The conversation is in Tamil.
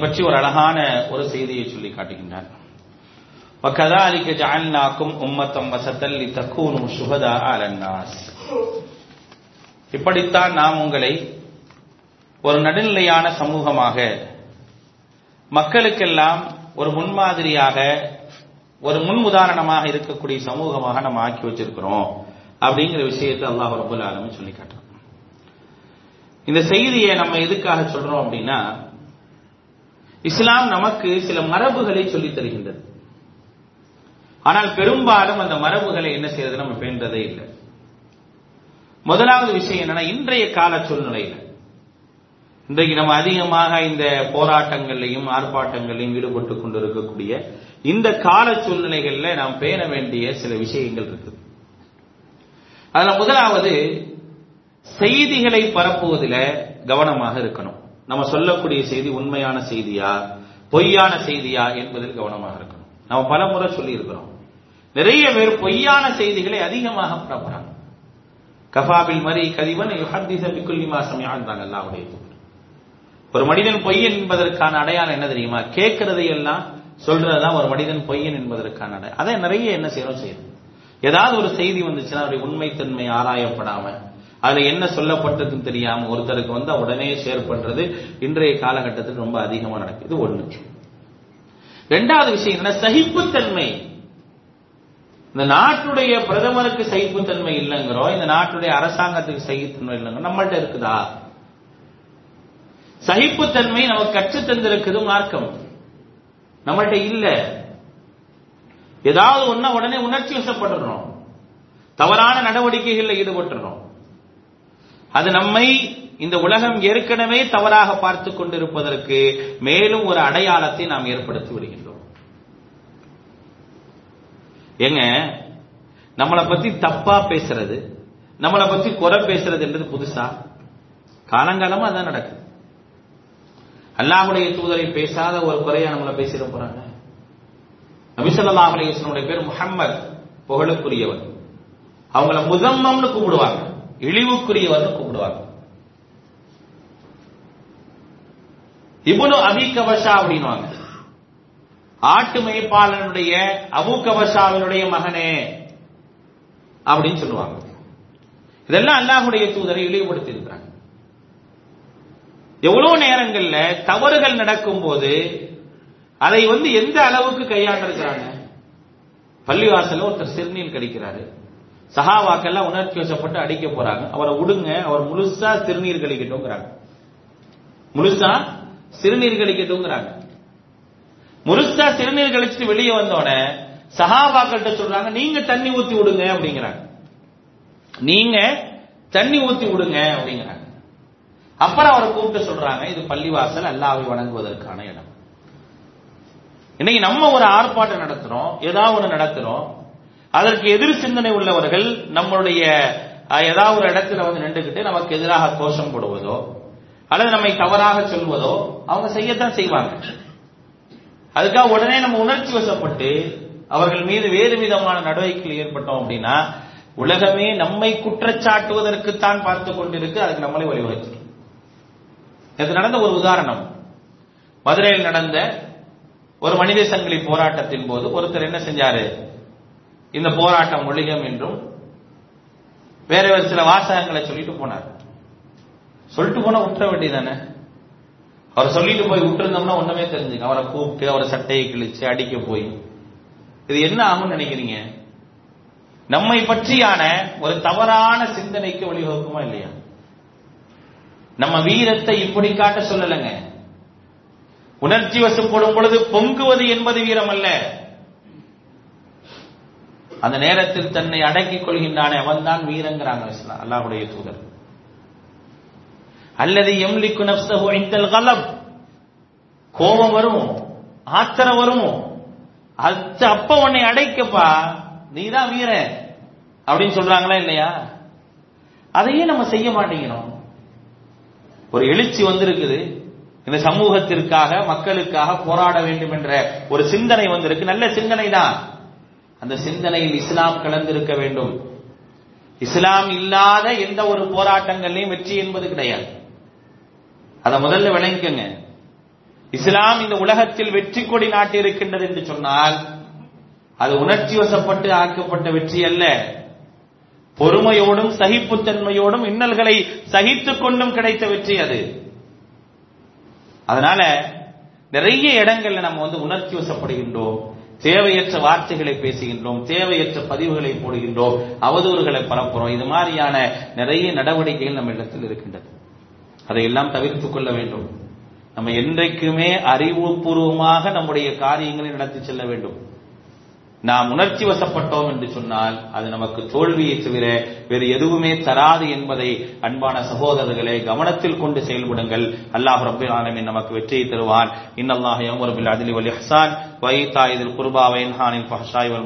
பற்றி ஒரு அழகான ஒரு செய்தியை சொல்லி காட்டுகின்றார் وَكَذَلِكَ جَعَلْنَاكُمْ أُمَّةً وَسَطًا لِتَكُونُوا شُهَدَاءَ عَلَى النَّاسِ இப்படித்தான் நாம் உங்களை ஒரு நடுநிலையான சமூகமாக மக்களுக்கெல்லாம் ஒரு முன்மாதிரியாக ஒரு முன் உதாரணமாக இருக்கக்கூடிய சமூகமாக நம்ம ஆக்கி வச்சிருக்கிறோம் அப்படிங்கிற விஷயத்தை அல்லாஹ் ரபுல் ஆலமின் சொல்லி காட்டுறோம் இந்த செய்தியை நம்ம எதுக்காக சொல்றோம் அப்படின்னா இஸ்லாம் நமக்கு சில மரபுகளை சொல்லித் தருகின்றது. ஆனால் பெரும்பாலும் அந்த மரபுகளை என்ன செய்யறது? நம்ம பேண்டதே இல்லை. முதலாவது விஷயம் என்னன்னா இன்றைய கால சூழ்நிலையில இன்றைக்கு நம்ம அதிகமாக இந்த போராட்டங்கள்லையும் ஆர்ப்பாட்டங்களையும் ஈடுபட்டு கொண்டிருக்கக்கூடிய இந்த கால சூழ்நிலைகள்ல நாம் பேண வேண்டிய சில விஷயங்கள் இருக்குது. அதுல முதலாவது செய்திகளை பரப்புவதில் கவனமாக இருக்கணும். நம்ம சொல்லக்கூடிய செய்தி உண்மையான செய்தியா பொய்யான செய்தியா என்பதில் கவனமாக இருக்கணும். நம்ம பல முறை சொல்லியிருக்கிறோம். நிறைய பேர் பொய்யான செய்திகளை அதிகமாக பரப்புறாங்க கஃபாபில் மரி கதிவன் யுஹத்திஸ பிக்குல்லிமா சமயான்றாங்க அல்லாஹ்வுடைய ஒரு மனிதன் பொய்யன் என்பதற்கான அடையாளம் என்ன தெரியுமா? கேட்கறதை எல்லாம் சொல்றதுதான் ஒரு மனிதன் பொய்யன் என்பதற்கான அடையாளம் அதை நிறைய என்ன செய்யணும் செய்யணும். ஏதாவது ஒரு செய்தி வந்துச்சுன்னா அவருடைய உண்மைத்தன்மை ஆராயப்படாம அதுல என்ன சொல்லப்பட்டிருக்குன்னு தெரியாம ஒருத்தருக்கு வந்து உடனே ஷேர் பண்றது இன்றைய காலகட்டத்தில் ரொம்ப அதிகமா நடக்குது. ஒண்ணு. ரெண்டாவது விஷயம் என்ன சகிப்புத்தன்மை. இந்த நாட்டுடைய பிரதமருக்கு சகிப்புத்தன்மை இல்லைங்கிறோம் இந்த நாட்டுடைய அரசாங்கத்துக்கு சகிப்புத்தன்மை இல்லைங்க நம்மள்ட்ட இருக்குதா? சகிப்புத்தன்மை நமக்கு கற்று தந்திருக்குது மார்க்கம். நம்மள்ட்ட இல்ல. ஏதாவது ஒண்ணா உடனே உணர்ச்சி வசப்படுறோம் தவறான நடவடிக்கைகளில் ஈடுபட்டுறோம். அது நம்மை இந்த உலகம் ஏற்கனவே தவறாக பார்த்து கொண்டிருப்பதற்கு மேலும் ஒரு அடையாளத்தை நாம் ஏற்படுத்தி விடுகின்றோம் ஏங்க நம்மளை பத்தி தப்பா பேசுறது நம்மளை பத்தி குறை பேசுறது என்றது புதுசா? காலங்காலமா அதான் நடக்குது. அல்லாஹுடைய தூதரை பேசாத ஒரு குறையா நம்மளை பேசிட போறாங்க. நபிசல்லாஹ் அலையுடைய பேர் முகம்மது புகழுக்குரியவர். அவங்கள முதம்மம்னு கூப்பிடுவாங்க. இழிவுக்குரியவர்னு கூப்பிடுவாங்க. இபுனு அபி கவஷா அப்படின்வாங்க ஆட்டு மேய்ப்பாளனுடைய அபு மகனே அப்படின்னு சொல்லுவாங்க. இதெல்லாம் அல்லாஹுடைய தூதரை இழிவுபடுத்தி இருக்கிறாங்க எவ்வளவு நேரங்கள்ல தவறுகள் நடக்கும் போது அதை வந்து எந்த அளவுக்கு கையாண்டிருக்கிறாங்க? பள்ளிவாசல ஒருத்தர் சிறுநீர் கடிக்கிறாரு. சஹாவாக்கெல்லாம் உணர்ச்சி வசப்பட்டு அடிக்க போறாங்க. அவரை விடுங்க அவர் முழுசா சிறுநீர் கழிக்கட்டும்ங்கிறாங்க முழுசா சிறுநீர் கழிக்கட்டும்ங்கிறாங்க முழுசா சிறுநீர் கழிச்சுட்டு வெளியே வந்தோடனே சஹாபாக்கள்கிட்ட சொல்றாங்க நீங்க தண்ணி ஊத்தி விடுங்க அப்படிங்கிறாங்க. நீங்க தண்ணி ஊத்தி விடுங்க அப்படிங்கிறாங்க. அப்புறம் அவரை கூப்பிட்டு சொல்றாங்க இது பள்ளிவாசல் அல்லாவை வணங்குவதற்கான இடம். இன்னைக்கு நம்ம ஒரு ஆர்ப்பாட்டம் நடத்துறோம் ஏதாவது ஒன்று நடத்துறோம் அதற்கு எதிர் சிந்தனை உள்ளவர்கள் நம்மளுடைய ஏதாவது ஒரு இடத்துல வந்து நின்றுக்கிட்டு நமக்கு எதிராக கோஷம் போடுவதோ அல்லது நம்மை தவறாக சொல்வதோ அவங்க செய்யத்தான் செய்வாங்க. அதுக்காக உடனே நம்ம உணர்ச்சி வசப்பட்டு அவர்கள் மீது வேறு விதமான நடவடிக்கைகள் ஏற்பட்டோம் அப்படின்னா உலகமே நம்மை குற்றச்சாட்டுவதற்குத்தான் பார்த்து கொண்டிருக்கு அதுக்கு நம்மளே வழிவகுச்சிடும் இது நடந்த ஒரு உதாரணம். மதுரையில் நடந்த ஒரு மனித சங்கிலி போராட்டத்தின் போது ஒருத்தர் என்ன செஞ்சாரு? இந்த போராட்டம் ஒழிகம் என்றும் வேற ஒரு சில வாசகங்களை சொல்லிட்டு போனார். சொல்லிட்டு போனா விட்டுற வேண்டியதானே அவர் சொல்லிட்டு போய் விட்டுருந்தோம்னா ஒண்ணுமே தெரிஞ்சுங்க அவரை கூப்பிட்டு அவரை சட்டையை கிழிச்சு அடிக்க போய். இது என்ன ஆகும்னு நினைக்கிறீங்க? நம்மை பற்றியான ஒரு தவறான சிந்தனைக்கு வழிவகுக்குமா இல்லையா? நம்ம வீரத்தை இப்படி காட்ட சொல்லலைங்க. உணர்ச்சி வசப்படும் பொழுது பொங்குவது என்பது வீரம் அல்ல. அந்த நேரத்தில் தன்னை அடக்கிக் கொள்கின்றானே அவன் தான் வீரங்கிறாங்க அல்லாஹுடைய தூதர். அல்லது எம்லிக்கு நப்சஹு இந்தல் கலம் கோபம் வரும்? ஆத்திரம் வரும்? அது அப்ப உன்னை அடைக்கப்பா. நீதான் வீர. அப்படின்னு சொல்றாங்களா இல்லையா? அதையே நம்ம செய்ய மாட்டேங்கிறோம். ஒரு எழுச்சி வந்திருக்குது. இந்த சமூகத்திற்காக மக்களுக்காக போராட வேண்டும் என்ற ஒரு சிந்தனை வந்திருக்கு. நல்ல சிந்தனை தான் அந்த சிந்தனையில் இஸ்லாம் கலந்திருக்க வேண்டும். இஸ்லாம் இல்லாத எந்த ஒரு போராட்டங்களையும் வெற்றி என்பது கிடையாது. அதை முதல்ல விளங்கிக்கங்க. இஸ்லாம் இந்த உலகத்தில் வெற்றி கொடி நாட்டியிருக்கின்றது என்று சொன்னால் அது உணர்ச்சி வசப்பட்டு ஆக்கப்பட்ட வெற்றி அல்ல. பொறுமையோடும் சகிப்புத்தன்மையோடும் இன்னல்களை சகித்துக் கொண்டும் கிடைத்த வெற்றி அது. அதனால நிறைய இடங்கள்ல நம்ம வந்து உணர்ச்சி வசப்படுகின்றோம். தேவையற்ற வார்த்தைகளை பேசுகின்றோம் தேவையற்ற பதிவுகளை போடுகின்றோம் அவதூறுகளை பரப்புறோம். இது மாதிரியான நிறைய நடவடிக்கைகள் நம்ம இடத்தில் இருக்கின்றது. அதையெல்லாம் தவிர்த்துக் கொள்ள வேண்டும். நம்ம என்றைக்குமே அறிவுபூர்வமாக நம்முடைய காரியங்களை நடத்தி செல்ல வேண்டும். நாம் உணர்ச்சி வசப்பட்டோம் என்று சொன்னால் அது நமக்கு தோல்வியை தவிர வேறு எதுவுமே தராது என்பதை அன்பான சகோதரர்களை கவனத்தில் கொண்டு செயல்படுங்கள். அல்லாஹ் ரபுல் ஆலமின் நமக்கு வெற்றியை தருவான். இன்னல்லாஹ் யமுரு பில் அத்லி வல் இஹ்சான். வ குர்பா வல்